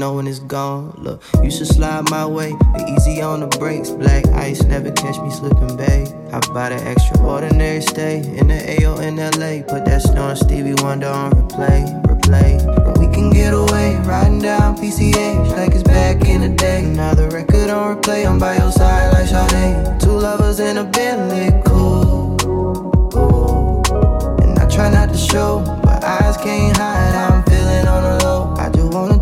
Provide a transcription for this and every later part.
knowing it's gone. Look, you should slide my way, be easy on the brakes. Black ice, never catch me slipping, babe. How about an extraordinary stay in the AO in LA? Put that snow on Stevie Wonder on replay, replay. But we can get away, riding down PCH like it's back in the day. Now the record on replay, I'm by your side like Sade. Two lovers in a Bentley, cool. cool. And I try not to show, but eyes can't hide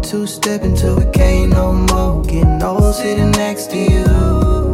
two step until we can't no more. Getting old sitting next to you.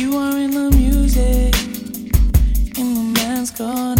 You are in the music, in the man's.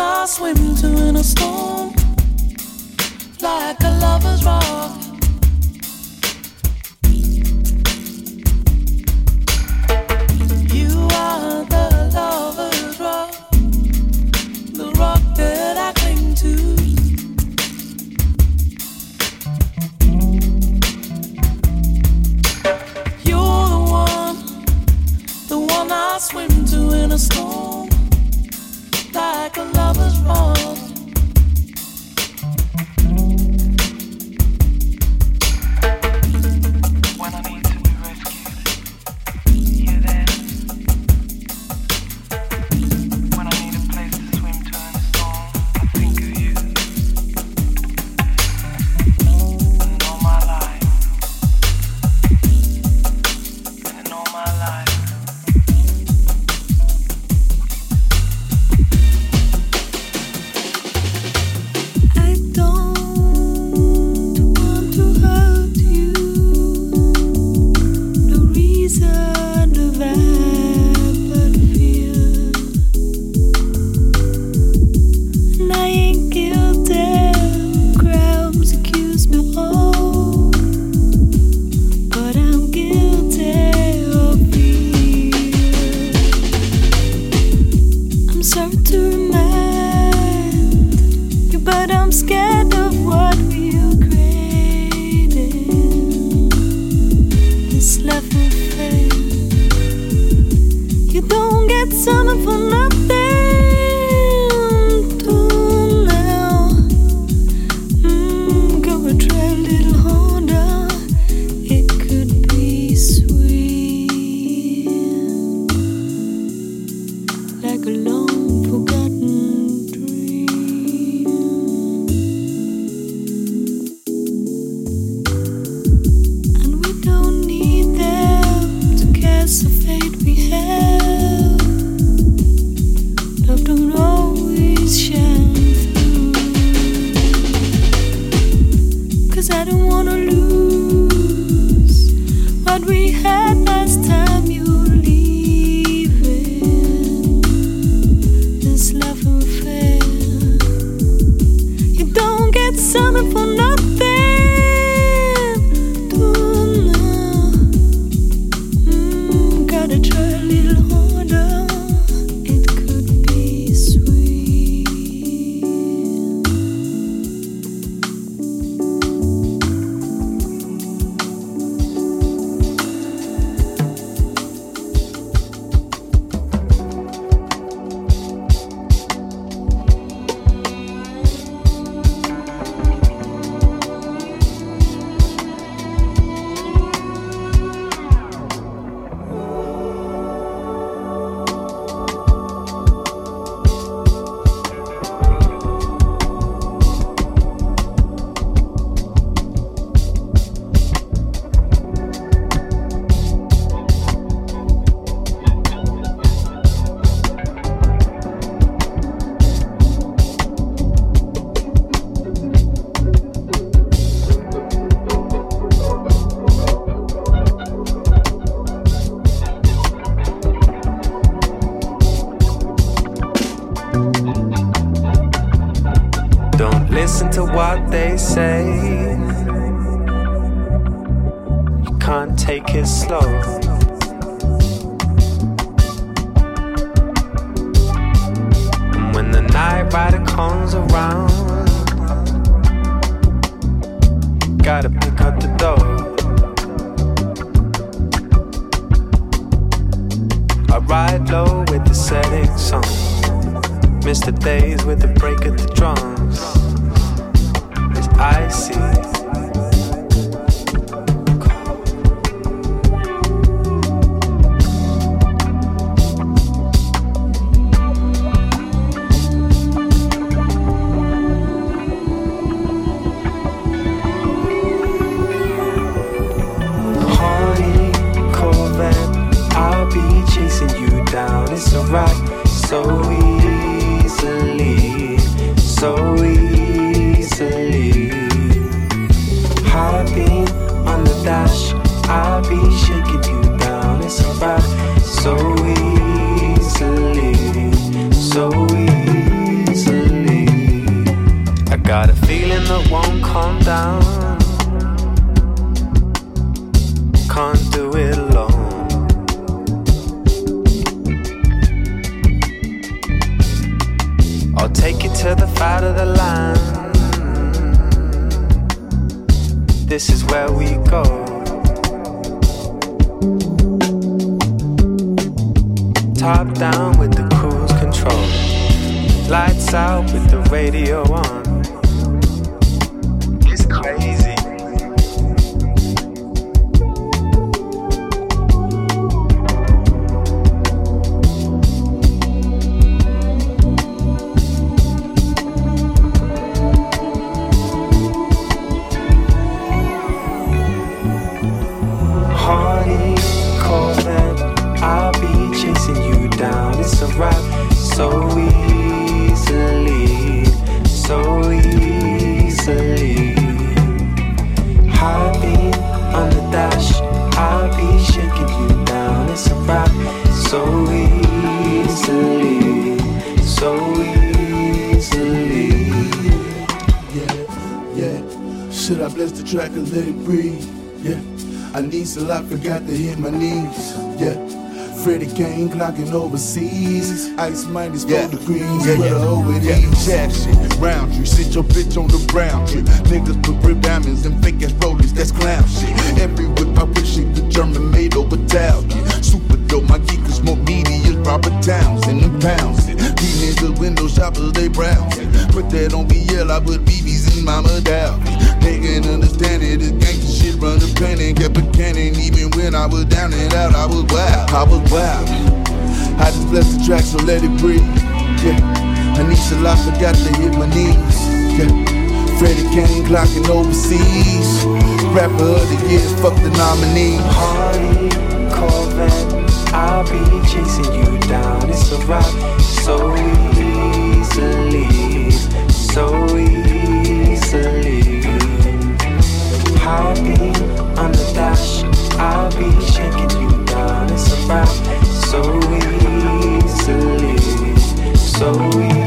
I swim to in a storm like a lover's rock. oh. I I forgot to hit my knees. Yeah. Freddie Kane clocking overseas. Ice minus four Yeah. degrees. Yeah, yeah. it Yeah, is. jack shit, round tree, sit your bitch on the brown tree. Niggas put rib diamonds and fake ass rollies, that's clown shit. Every whip I wish it the German made over Talcott. Super dope, my geek is more as Robert Townsend and pounds it. These niggas window shoppers, they browsing. Put that on BL, I put BBs in Mama Dow. They can understand it, this gangsta did run the pen and kept a cannon. Even when I was down and out, I was wild. I was wild. I just blessed the track, so let it breathe. Yeah. Anisha Locke, I got to hit my knees. Yeah. Freddie Kane clocking overseas. Rapper of the year, fuck the nominee. Party, Corvette, I'll be chasing you down. It's a rock so easily, so I beam on the dash. I'll be shaking you down so easily, so easily.